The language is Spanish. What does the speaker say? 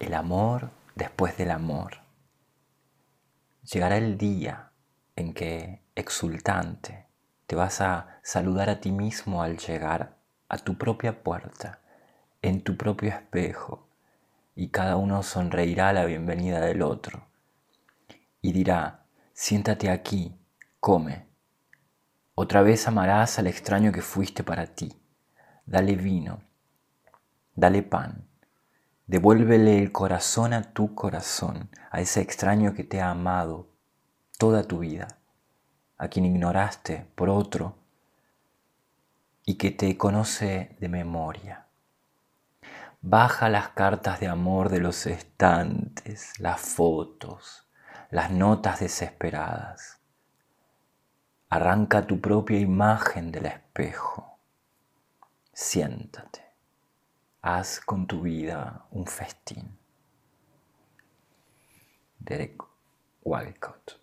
el amor después del amor. Llegará el día en que, exultante, te vas a saludar a ti mismo al llegar a tu propia puerta, en tu propio espejo, y cada uno sonreirá la bienvenida del otro y dirá, siéntate aquí, come. Otra vez amarás al extraño que fuiste para ti. Dale vino, dale pan, devuélvele el corazón a tu corazón, a ese extraño que te ha amado toda tu vida, a quien ignoraste por otro y que te conoce de memoria. Baja las cartas de amor de los estantes, las fotos, las notas desesperadas. Arranca tu propia imagen del espejo. Siéntate. Haz con tu vida un festín. Derek Walcott